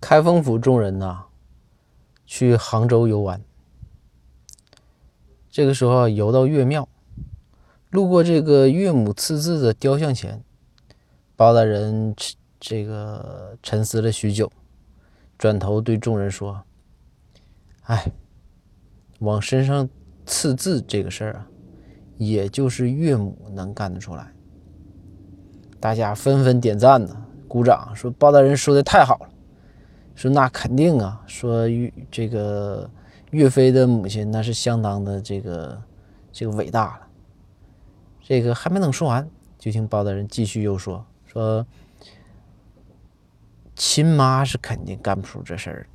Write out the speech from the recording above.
开封府众人呐，去杭州游玩。这个时候游到岳庙，路过这个岳母刺字的雕像前，包大人这个沉思了许久，转头对众人说：“哎，往身上刺字这个事儿啊，也就是岳母能干得出来。”大家纷纷点赞呢，鼓掌说：“包大人说的太好了。”说那肯定啊，说岳这个岳飞的母亲那是相当的这个这个伟大了。这个还没等说完，就听包大人继续又说说，亲妈是肯定干不出这事儿。